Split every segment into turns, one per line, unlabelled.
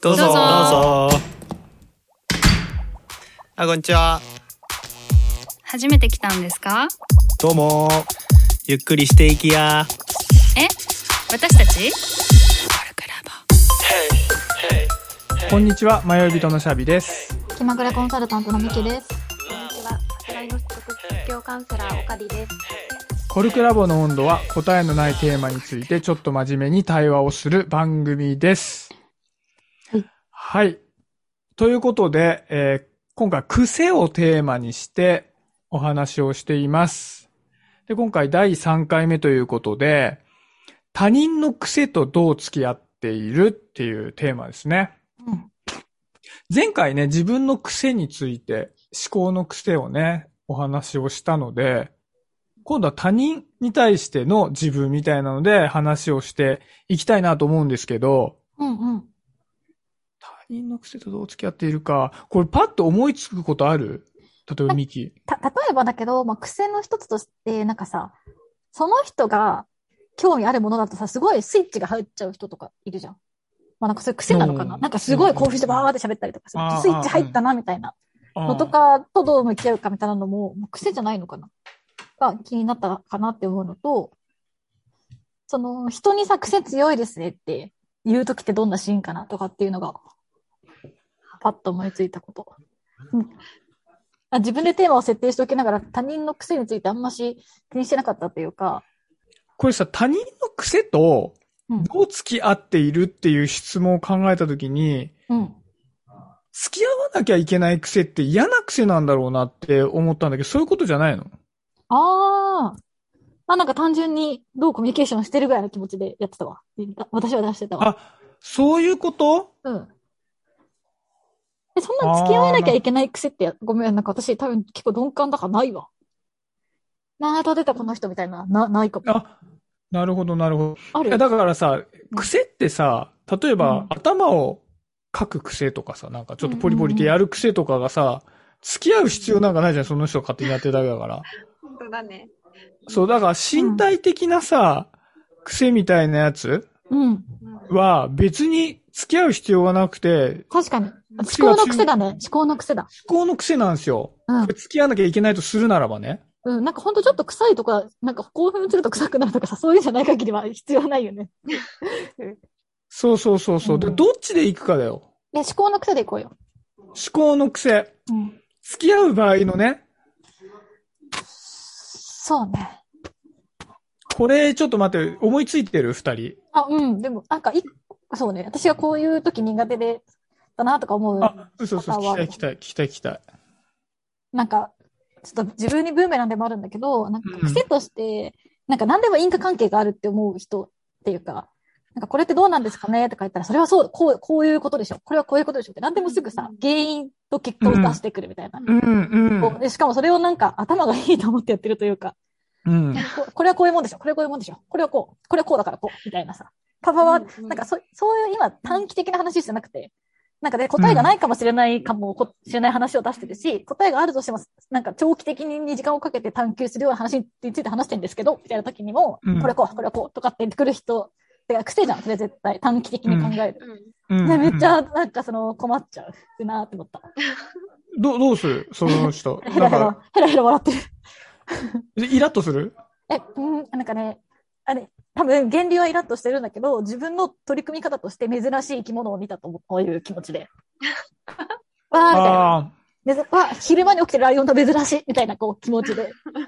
どうぞ。
どうぞ
どうぞ。あ、こんにちは。
初めて来たんですか？
どうも。ゆっくりしていきや。
え？私たち？
こんにちは、迷い人のシャビです。
気まぐれコンサルタントのミキです。
こんにちは。さすらいの職業カウンセラー、おかりです。
コルクラボの温度は答えのないテーマについてちょっと真面目に対話をする番組です。
はい。
はい。ということで、えー今回癖をテーマにしてお話をしています。で、今回第3回目ということで、他人の癖とどう付き合っているっていうテーマですね。
うん。
前回ね、自分の癖について、思考の癖をね、お話をしたので、今度は他人に対しての自分みたいなので話をしていきたいなと思うんですけど、
うんうん。
他人の癖とどう付き合っているか、これパッと思いつくことある？例えばミキ。
た、例えばだけど、まあ、癖の一つとして、なんかさ、その人が興味あるものだとさ、すごいスイッチが入っちゃう人とかいるじゃん。まあなんかそれ癖なのかな？
うん。
なんかすごい興奮してバーって喋ったりとかする
あー
とスイッチ入ったなみたいなのとかとどう向き合うかみたいなのも、もう癖じゃないのかな？が気になったかなって思うのと、その人にさ、癖強いですねって言うときってどんなシーンかなとかっていうのが、パッと思いついたこと。うんあ自分でテーマを設定しておきながら他人の癖についてあんまし気にしてなかったっていうか、
これさ、他人の癖と
うん
どう付き合っているっていう質問を考えたときに、
うん。
付き合わなきゃいけない癖って嫌な癖なんだろうなって思ったんだけど、そういうことじゃないの？
ああ。まあなんか単純にどうコミュニケーションしてるぐらいの気持ちでやってたわ。私は出してたわ。
あ、そういうこと？
うん。え、そんな付き合わなきゃいけない癖って、ごめん、なんか私多分結構鈍感だからないわ。なあ、出たこの人みたいな、な、ないかも。
あ、なるほど、なるほど。
ある？
いや、だからさ、癖ってさ、例えば、
うん
頭を書く癖とかさ、なんかちょっとポリポリってやる癖とかがさ、付き合う必要なんかないじゃん、その人が勝手にやってるだけだから。
本当だね。
そう、だから身体的なさ、癖みたいなやつ
うん。
は別に付き合う必要がなくて、
確かに。思考の癖だね。思考の癖だ。
思考の癖なんですよ。
うん。
付き合わなきゃいけないとするならばね。
うん。なんかほんとちょっと臭いとか、なんか興奮すると臭くなるとかさ、そういうんじゃない限りは必要ないよね。
そうそうそうそう。で
うん
どっちで行くかだよ。
で、思考の癖でいこうよ。
思考の癖。
うん。
付き合う場合のね、
そうね。
これちょっと待って、思いついてる？二人。
あ、うん。でも、なんか、いそうね。私がこういう時苦手で、だなとか思う。
あ、嘘嘘、
パターンは
聞きたい、聞きたい、聞きたい、聞きたい。
なんか、ちょっと自分にブーメランでもあるんだけど、なんか
うん
癖として、なんか何でも因果関係があるって思う人っていうか、なんかこれってどうなんですかねとか言ったら、それはそう、こう、こういうことでしょ。これはこういうことでしょって何でもすぐさ、原因と結果を出してくるみたいな。
うん、うん
こうでしかもそれをなんか頭がいいと思ってやってるというか、
うん。
ここれはこういうもんでしょ。これはこういうもんでしょ。これはこう。これはこうだからこう。みたいなさ。パパは、
うんうん
なんかそ、そういう今短期的な話じゃなくて、なんかね、答えがないかもしれないかもこしれない話を出してるし、答えがあるとしても、なんか長期的に時間をかけて探求するような話について話してるんですけど、みたいな時にも、
うん
これこう、これはこう、とかって言ってくる人、てか癖じゃん、それ絶対。短期的に考える。
うん。
うん
ね、めっちゃ、なんかその、困っちゃうなって思った。
どう、どうする？その人。
ヘラヘラヘラヘラ笑ってる。
イラッとする？
え、うん、なんかね、あれ、多分、原理はイラッとしてるんだけど、自分の取り組み方として珍しい生き物を見たと思うこういう気持ちで。わーみたいな。わ昼間に起きてるライオンと珍しいみたいなこう気持ちで。
あ。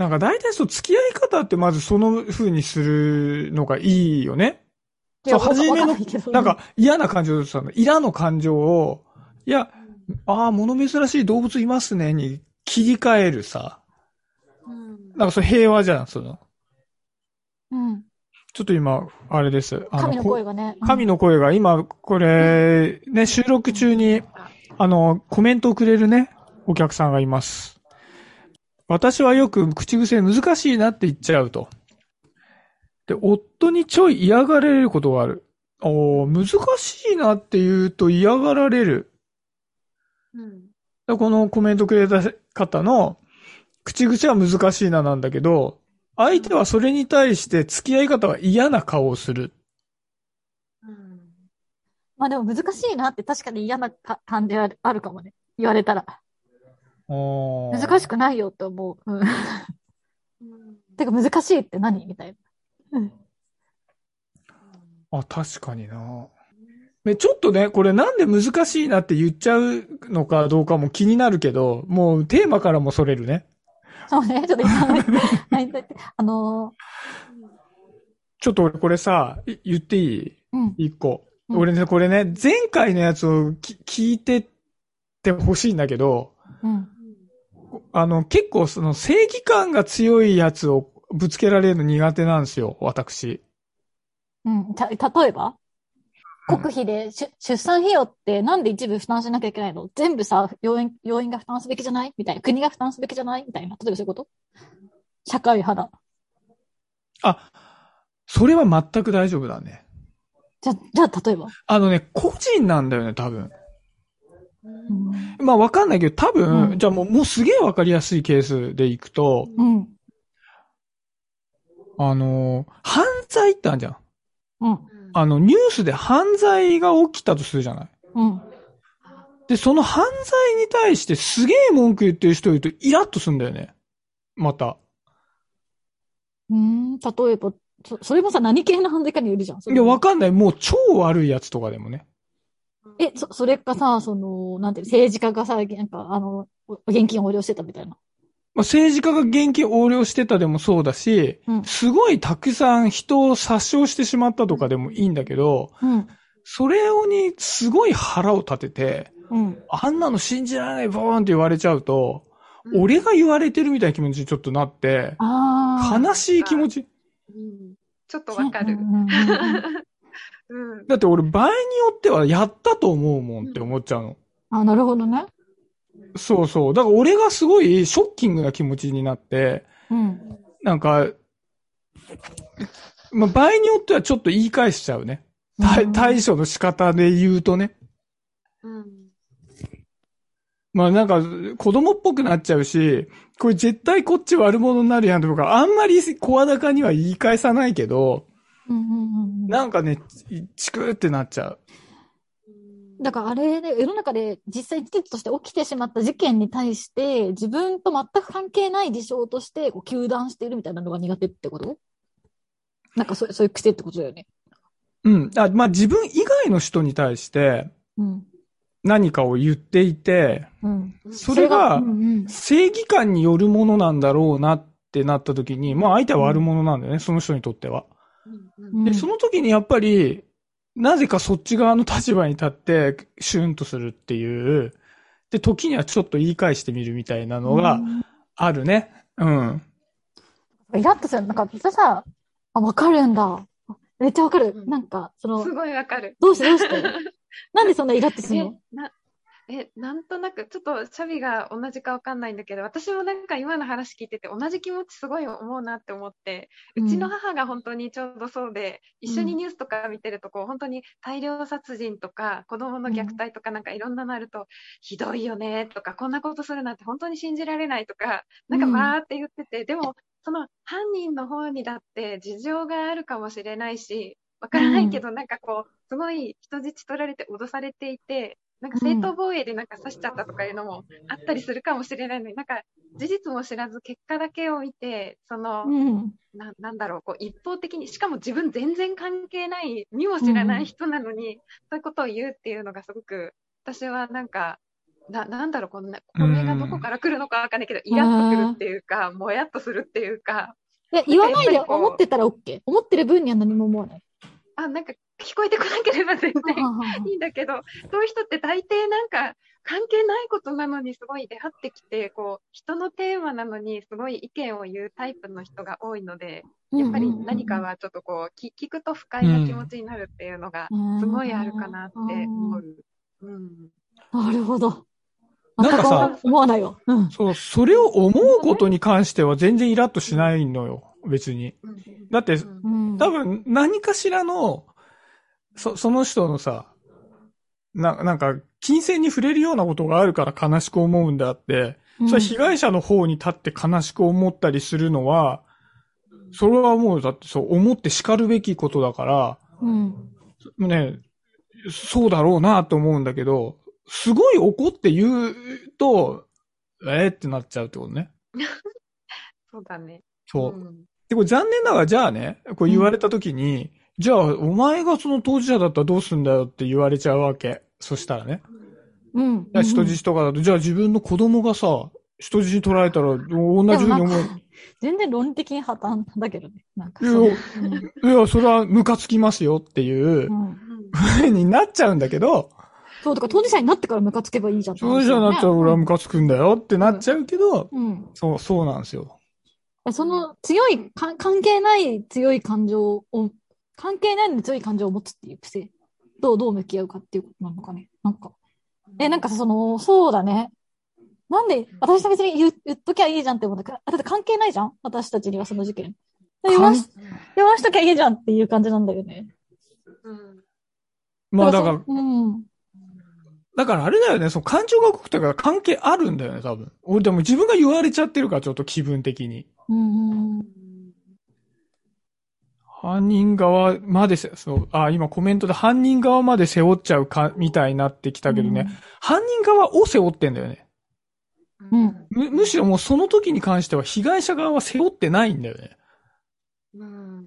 なんか大体そう、付き合い方ってまずその風にするのがいいよね。そう、初めの
な
んか嫌な感情さ、イラの感情を、いや、ああ、物珍しい動物いますね、に切り替えるさ。
うん。
なんかそれ平和じゃん、その。
うん。
ちょっと今、あれです。あ
神の
こ
声がね。うん
神の声が今、これ、ね、収録中に、あの、コメントをくれるね、お客さんがいます。私はよく口癖難しいなって言っちゃうと。で、夫にちょい嫌がられることがある。おー難しいなって言うと嫌がられる。
うん。
でこのコメントくれた方の、口癖は難しいななんだけど、相手はそれに対して付き合い方は嫌な顔をする。
うん。
まあでも難しいなって確かに嫌なか感じあるあるかもね。言われたら。難
難
しくないよって思う。うん。
うん
てか難しいって何みたいな。うん。
あ、確かにな。ね、ちょっとね、これなんで難しいなって言っちゃうのかどうかも気になるけど、もうテーマからもそれるね。
そうね。ちょっとあの
ちょっと俺これさ、い言っていい？
ーうん。
一個。
うん
俺ね、これね、前回のやつをき聞いてってほしいんだけど、
うん。
あの、結構その正義感が強いやつをぶつけられるの苦手なんですよ、私。
うん。た、例えば？国費で出出産費用ってなんで一部負担しなきゃいけないの？全部さ、病院、病院が負担すべきじゃない？みたいな。国が負担すべきじゃない？みたいな。例えばそういうこと？社会派だ。
あ、それは全く大丈夫だね。
じゃ、じゃあ例えば？
あのね、個人なんだよね、多分。
うん。
まあわかんないけど、多分、
うん
じゃあもう、もうすげえわかりやすいケースでいくと、
うん。
あのー犯罪ってあるじゃん。
うん。
あの、ニュースで犯罪が起きたとするじゃない。
うん。
で、その犯罪に対してすげえ文句言ってる人いるとイラッとするんだよね。また。
うん。例えば、そ、それもさ、何系の犯罪かによるじゃん。
いや、わかんない。もう超悪いやつとかでもね。
え、そ、それかさ、その、なんていうの政治家がさ、なんか、あの、お現金を横領してたみたいな。
まあ、政治家が現金横領してたでもそうだし、
うん
すごいたくさん人を殺傷してしまったとかでもいいんだけど、
うん。
それをにすごい腹を立てて、
うん。
あんなの信じられないボーンって言われちゃうと、俺が言われてるみたいな気持ちにちょっとなって、
ああ。
悲しい気持ち。
うんちょっとわかる
だって俺場合によってはやったと思うもんって思っちゃうの。
あ、なるほどね。
そうそう。だから俺がすごいショッキングな気持ちになって、
うん。
なんか、まあ、場合によってはちょっと言い返しちゃうね。対
うん
対処の仕方で言うとね。
うん
まあなんか子供っぽくなっちゃうし、これ絶対こっち悪者になるやんとか、あんまり声高には言い返さないけど、
うんうんうんうん。
なんかね、チクーってなっちゃう。
だからあれで、世の中で実際事実として起きてしまった事件に対して、自分と全く関係ない事象として、こう、糾弾しているみたいなのが苦手ってこと？なんかそう、そういう癖ってことだよね。
うん。あまあ自分以外の人に対して
うん。
何かを言っていて、
うん。
それが
うんうん。
正義感によるものなんだろうなってなった時に、まあ相手は悪者なんだよね、その人にとっては。
うん
で、その時にやっぱり、なぜかそっち側の立場に立って、シュンとするっていう、で、時にはちょっと言い返してみるみたいなのがあるね。うん。
イラッとする。なんか、私さ、あ、わかるんだ。めっちゃわかる。
うん
なんか、その
す、ごいわかる。
どうしてどうして？なんでそんなイラッとする
え
の、
な、え、なんとなく、ちょっとシャビが同じかわかんないんだけど、私もなんか今の話聞いてて、同じ気持ちすごい思うなって思って、うちの母が本当にちょうどそうで、一緒にニュースとか見てると、こう、本当に大量殺人とか、子供の虐待とかなんかいろんなのあると、ひどいよねとか、こんなことするなんて本当に信じられないとか、なんか
うん
わーって言ってて、でも、その犯人の方にだって事情があるかもしれないし、わからないけど、なんかこう、すごい人質取られて脅されていて、なんか正当防衛でなんか刺しちゃったとかいうのもあったりするかもしれないのに、なんか事実も知らず結果だけを見て、その、
うん。
ななんだろう、こう一方的に、しかも自分全然関係ない、見も知らない人なのに、そういうことを言うっていうのがすごく、私はなんか、ななんだろう、こんな、これがどこから来るのかわかんないけど、イラッとくるっていうか、もやっとするっていうか、
いや、言わないで思ってたら OK。思ってる分には何も思わない。
あ、なんか聞こえてこなければ全然いいんだけど、そういう人って大抵なんか関係ないことなのにすごい出会ってきて、こう、人のテーマなのにすごい意見を言うタイプの人が多いので、やっぱり何かはちょっとこう、き聞くと不快な気持ちになるっていうのがすごいあるかなって思う。うん。
なるほど。
なんかさ
思わないわ。うん。
そう、それを思うことに関しては全然イラッとしないのよ、別に。だって、
うん。
多分何かしらの、そ、その人のさ、な、なんか、金銭に触れるようなことがあるから悲しく思うんであって、
うん、
それは被害者の方に立って悲しく思ったりするのは、それはもうだってそう思って叱るべきことだから、
うん。
ね、そうだろうなと思うんだけど、すごい怒って言うと、えー、ってなっちゃうってことね。
そうだね。
そう。
ん
で、これ残念ながら、じゃあね、こう言われたときに、じゃあ、お前がその当事者だったらどうすんだよって言われちゃうわけ。そしたらね。
うん。
人質とかだと、じゃあ自分の子供がさ、人質に取られたら、同じふうに思う。
全然論理的に破綻だけどね。なんか
い
そう。
や、いや、それはムカつきますよっていう
うん。
う
になっちゃうんだけど、
そう、だから当事者になってからムカつけばいいじゃんって
当事者になっちゃう俺はムカつくんだよってなっちゃうけど、
うん。
そう、そうなんですよ。
その強い、か関係ない強い感情を、関係ないのに強い感情を持つっていう癖、どう、どう向き合うかっていうことなのかね。なんか。え、なんかさその、そうだね。なんで、私は別に言う言っときゃいいじゃんって思うんだから、だって関係ないじゃん？私たちにはその事件。言わし、言わしときゃいいじゃんっていう感じなんだよね。
うん
まあだから、
うん。
だからあれだよね、その感情が動くとか関係あるんだよね、多分。俺でも自分が言われちゃってるから、ちょっと気分的に。
うん。うん。
犯人側までせ、そう、あ、今コメントで犯人側まで背負っちゃうか、みたいになってきたけどね、犯人側を背負ってんだよね。
うん
む、むしろもうその時に関しては被害者側は背負ってないんだよね。
うん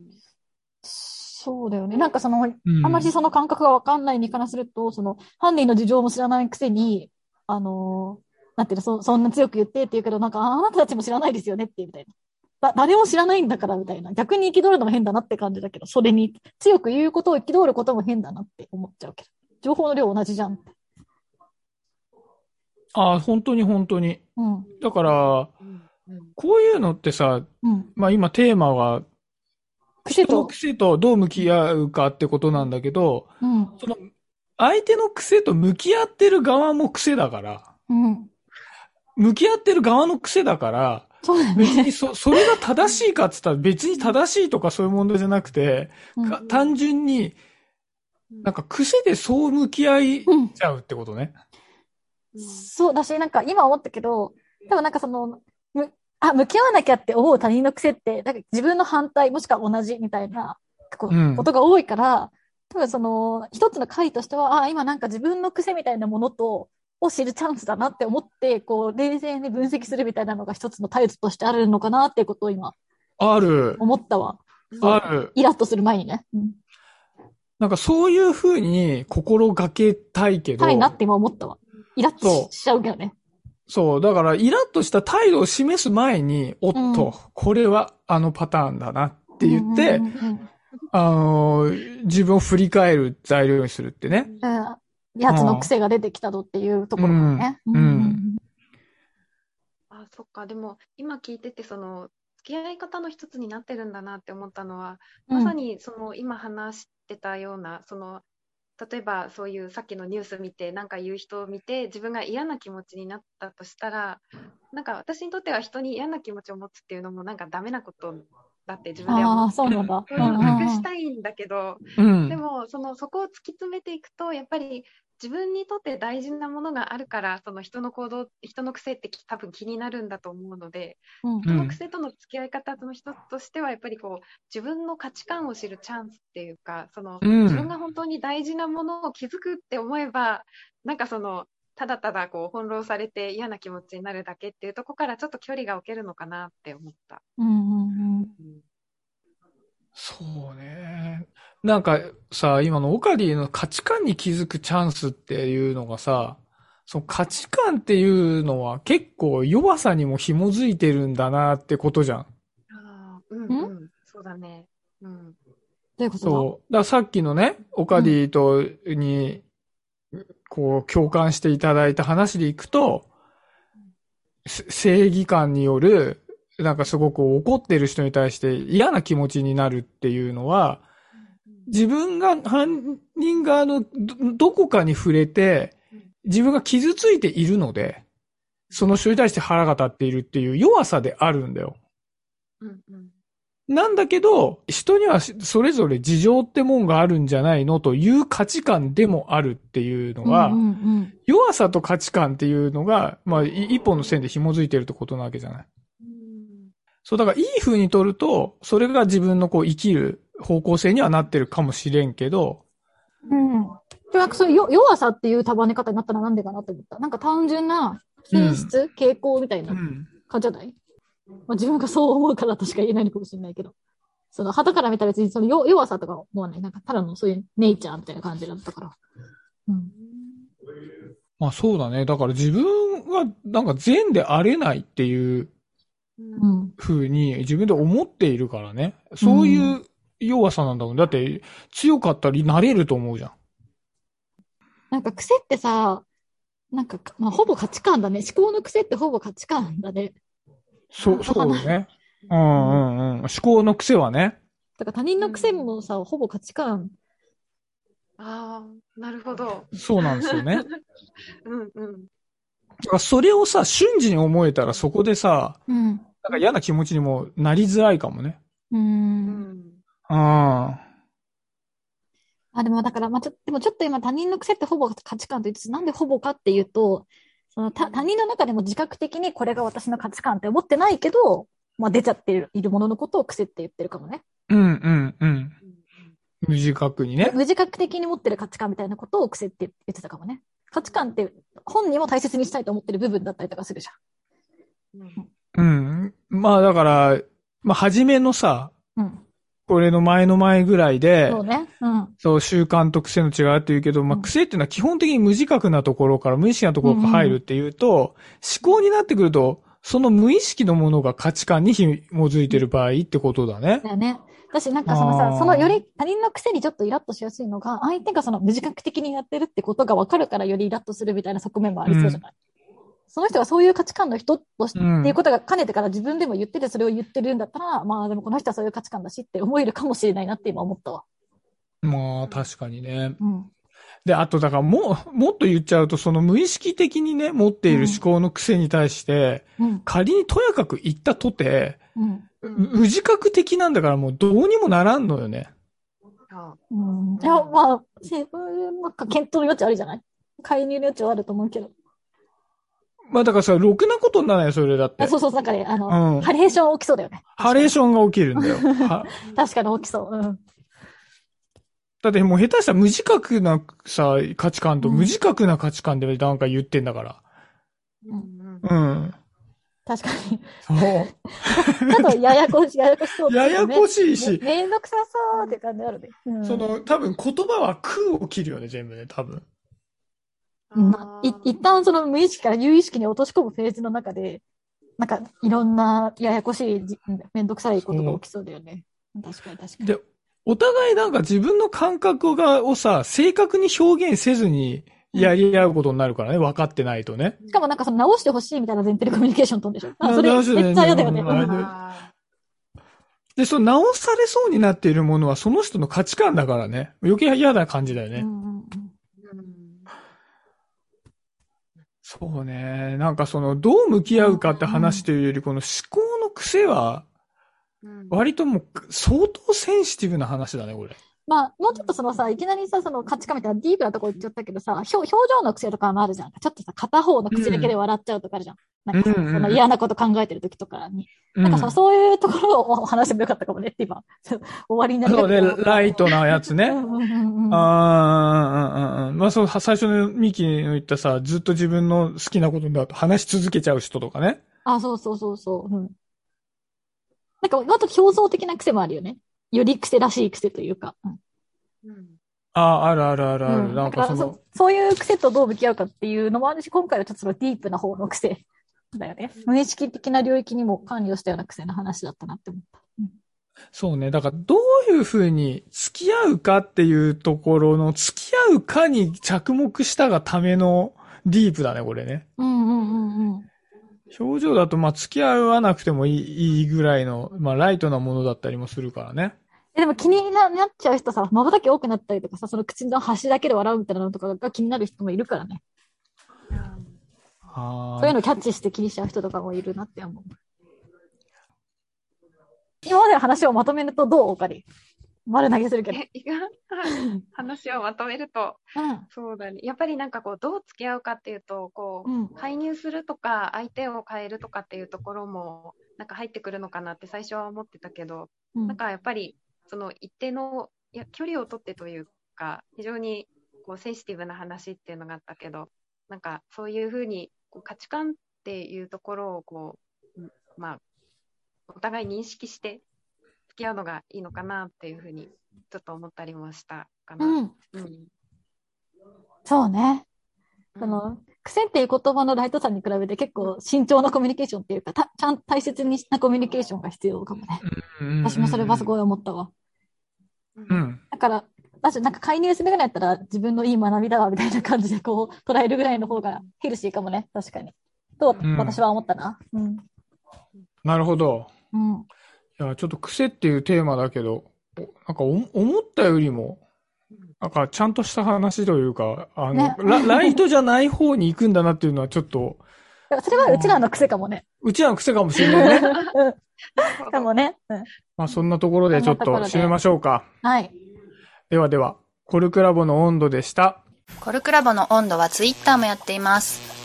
そうだよね。なんかその、
うん。
あんまりその感覚がわかんない身からすると、その、犯人の事情も知らないくせに、あのーなんていうの、そ、そんな強く言ってって言うけど、なんか、ああなたたちも知らないですよねってみたいな。だ、誰も知らないんだからみたいな。逆に憤るのも変だなって感じだけど、それに強く言うことを憤ることも変だなって思っちゃうけど。情報の量同じじゃんって。
あ、本当に本当に。
うん。
だから、こういうのってさ、
うん。
まあ今テーマは、
癖と
癖とどう向き合うかってことなんだけど、
うん。
その、相手の癖と向き合ってる側も癖だから、
うん。
向き合ってる側の癖だから、
そうだよ
別
ね。
にそ、それが正しいかって言ったら別に正しいとかそういう問題じゃなくて、
うん
か単純に、なんか癖でそう向き合い
うん。
ちゃうってことね。
そうだし、なんか今思ったけど、多分なんかその、む、あ、向き合わなきゃって思う他人の癖って、なんか自分の反対もしくは同じみたいなことが多いから、多分その、一つの回としては、あ、今なんか自分の癖みたいなものと、を知るチャンスだなって思って、こう、冷静に分析するみたいなのが一つの態度としてあるのかなっていうことを今
ある。
思ったわ。
ある。
イラッとする前にね。うん。
なんかそういう風に心がけたいけど、
たいなって今思ったわ。イラッとししちゃうけどね。
そう、だからイラッとした態度を示す前に、おっと、
うん
これはあのパターンだなって言って、
うんうんうん
あのー自分を振り返る材料にするってね。
うんやつの癖が出てきたぞっていうところだね。
うん。うん。
あ、そっか。でも、今聞いてて、その、付き合い方の一つになってるんだなって思ったのは、まさに、その、今話してたような、その、例えば、そういうさっきのニュース見て、なんか言う人を見て、自分が嫌な気持ちになったとしたら、なんか私にとっては人に嫌な気持ちを持つっていうのも、なんかダメなことだって自分では
そうなんだ。
それを
うん。うん。うん。
隠したいんだけど、
うん。
でもそのそこを突き詰めていくとやっぱり自分にとって大事なものがあるからその人の行動人の癖って多分気になるんだと思うので
うん。
人の癖との付き合い方の一つとしてはやっぱりこう自分の価値観を知るチャンスっていうかその
うん。
自分が本当に大事なものを気づくって思えばなんかそのただただこう翻弄されて嫌な気持ちになるだけっていうところからちょっと距離が置けるのかなって思った。
うんうん。うん
そうね。なんかさ、今のオカディの価値観に気づくチャンスっていうのがさ、その価値観っていうのは結構弱さにも紐づいてるんだなってことじゃん。
ああ、うんうん、そうだね。うん。
どういうこと？だ
そう。だからさっきのね、オカディとに、こう、共感していただいた話でいくと、せ正義感による、なんかすごく怒ってる人に対して嫌な気持ちになるっていうのは、自分が犯人側のどどこかに触れて、自分が傷ついているので、その人に対して腹が立っているっていう弱さであるんだよ。
うんうん
なんだけど、人にはそれぞれ事情ってもんがあるんじゃないの？という価値観でもあるっていうのが、
うんうんうん
弱さと価値観っていうのが、まあ、い一本の線で紐づいてるってことなわけじゃない。
うん
そう、だからいい風に取ると、それが自分のこう生きる方向性にはなってるかもしれんけど、
うん。それなんかそう弱さっていう束ね方になったらなんでかなと思った。なんか単純な品質、傾向みたいな
うん。
感じじゃない、まあ、自分がそう思うからとしか言えないのかもしれないけど。その、肌から見たら別にその弱弱さとか思わない？なんかただのそういうネイチャーみたいな感じだったから。うん。
まあそうだね。だから自分はなんか善であれないっていう
うん。
風に自分で思っているからね。そういう弱さなんだもん。だって強かったりなれると思うじゃん。
なんか癖ってさ、なんか、まあ、ほぼ価値観だね。思考の癖ってほぼ価値観だね。
そう、そうよね。うんうんうん。思考の癖はね。
だから他人の癖もさ、ほぼ価値観。
ああ、なるほど。
そうなんですよね。
うんうん。
それをさ、瞬時に思えたらそこでさ、
うん。
なんか嫌な気持ちにもなりづらいかもね。
う。
うんん。
うん。
あ、でもだから、まあ、ちょ、でもちょっと今他人の癖ってほぼ価値観と言いつつ、なんでほぼかっていうと、その他他人の中でも自覚的にこれが私の価値観って思ってないけど、まあ出ちゃっているいるもののことを癖って言ってるかもね。
うんうんうん。無自覚にね。
無自覚的に持ってる価値観みたいなことを癖って言ってたかもね。価値観って本人も大切にしたいと思ってる部分だったりとかするじ
うん
うん。まあだから、まあ初めのさ、
ゃん。うん。
これの前の前ぐらいで、
そうね。うん。
そう、習慣と癖の違いって言うけど、まあ、
うん
癖っていうのは基本的に無自覚なところから無意識なところから入るっていうと、思考になってくると、その無意識のものが価値観に紐づいてる場合ってことだね。
だよね。だし、なんかそのさ、そのより他人の癖にちょっとイラッとしやすいのが、相手がその無自覚的にやってるってことが分かるからよりイラッとするみたいな側面もありそうじゃない、その人がそういう価値観の人として、
うん
っていうことが兼ねてから自分でも言っててそれを言ってるんだったら、まあでもこの人はそういう価値観だしって思えるかもしれないなって今思ったわ。
まあ、確かにね。
うん。
で、あと、だからもう、もっと言っちゃうと、その無意識的にね、持っている思考の癖に対して、
うん。
仮にとやかく言ったとて、
うん。
無自覚的なんだからもうどうにもならんのよね。
あ
うん。いや、まあ、せなんか検討の余地あるじゃない？介入の余地はあると思うけど。
まあだからさ、ろくなことにならないよ、それだって
あ。そうそう、なんかね、あの、
うん
ハレーション起きそうだよね。
ハレーションが起きるんだよ。は
確かに起きそう。うん。
だってもう下手したら無自覚なさ、価値観と
うん
無自覚な価値観でなんか言ってんだから。
うん
うん。
確かに。
そう。
ちょっとややこしい、ややこしそう、
ややこしいし
めめんどくさそうって感じあるね。うん、
その、多分言葉は空を切るよね、全部ね、多分。
うん
あ
い一旦その無意識から有意識に落とし込むフェーズの中で、なんかいろんなややこしいじ、めんどくさいことが起きそうだよね。確かに確かに。
で、お互いなんか自分の感覚が、をさ、正確に表現せずにやり合うことになるからね、分かってないとね。
しかもなんかその直してほしいみたいな前提でコミュニケーション取んでしょ。あ、それめっちゃ嫌だよね。
で、その直されそうになっているものはその人の価値観だからね。余計嫌な感じだよね。
うんうんうん
ーうん
そうね。なんかその、どう向き合うかって話というより、この思考の癖は、
うん
割ともう、相当センシティブな話だね、これ。
まあ、もうちょっとそのさ、いきなりさ、その価値観みたいなディープなところ行っちゃったけどさ、表表情の癖とかもあるじゃん。ちょっとさ、片方の口だけで笑っちゃうとかあるじゃん。なんかさ、
うんうん
その嫌なこと考えてる時とかに。
うん
なんかさ、そういうところを話してもよかったかもねって今、終わりになり
そうね、ライトなやつね。ああ。まあそう、最初のミキの言ったさ、ずっと自分の好きなことだと話し続けちゃう人とかね。
あ、そうそうそうそう。うん。なんか、あと表層的な癖もあるよね。より癖らしい癖というか。うん
うん
ああ、あるあるあるある。
うん
なんかその
そ、そういう癖とどう向き合うかっていうのもあるし、今回はちょっとそのディープな方の癖だよね。無意識的な領域にも関与したような癖の話だったなって思った。
そうね。だから、どういうふうに付き合うかっていうところの、付き合うかに着目したがためのディープだね、これね。
うんうんうんうん。
表情だと、まあ、付き合わなくてもいいいいぐらいの、まあ、ライトなものだったりもするからね。
えでも気にななっちゃう人さ、瞬き多くなったりとかさ、その口の端だけで笑うみたいなのとかが気になる人もいるからね。
あ
そういうのキャッチして気にしちゃう人とかもいるなって思う。今までの話をまとめるとどうおかり丸投げするけど。
話をまとめると、
うん。
そうだね。やっぱりなんかこう、どう付き合うかっていうと、こう、
うん。
介入するとか、相手を変えるとかっていうところも、なんか入ってくるのかなって最初は思ってたけど、
うん
なんかやっぱり、その一定の、いや、距離を取ってというか、非常に、こうセンシティブな話っていうのがあったけど、なんかそういうふうにこう価値観っていうところをこう、うんまあ、お互い認識して付き合うのがいいのかなっていうふうにちょっと思ったりもしたかな。
うん。
うん
そうね。
うん
その、癖っていう言葉のライトさに比べて結構慎重なコミュニケーションっていうか、たちゃんと大切にしたコミュニケーションが必要かもね。私もそれはすごい思ったわ。
うん。
だから、私なんか介入するぐらいやったら自分のいい学びだわみたいな感じでこう捉えるぐらいの方がヘルシーかもね。確かに。と、
ん
私は思ったな。うん。
なるほど。
うん。
いや、ちょっと癖っていうテーマだけど、おなんかお思ったよりも、なんかちゃんとした話というか、あの、
ね
ラライトじゃない方に行くんだなっていうのはちょっと、
それはうちらの癖かもね。
うちらの癖かもしれないね。
うん。かもね。うん。
まあそんなところでちょっと締めましょうか。
はい。
ではでは、コルクラボの温度でした。
コルクラボの温度はツイッターもやっています。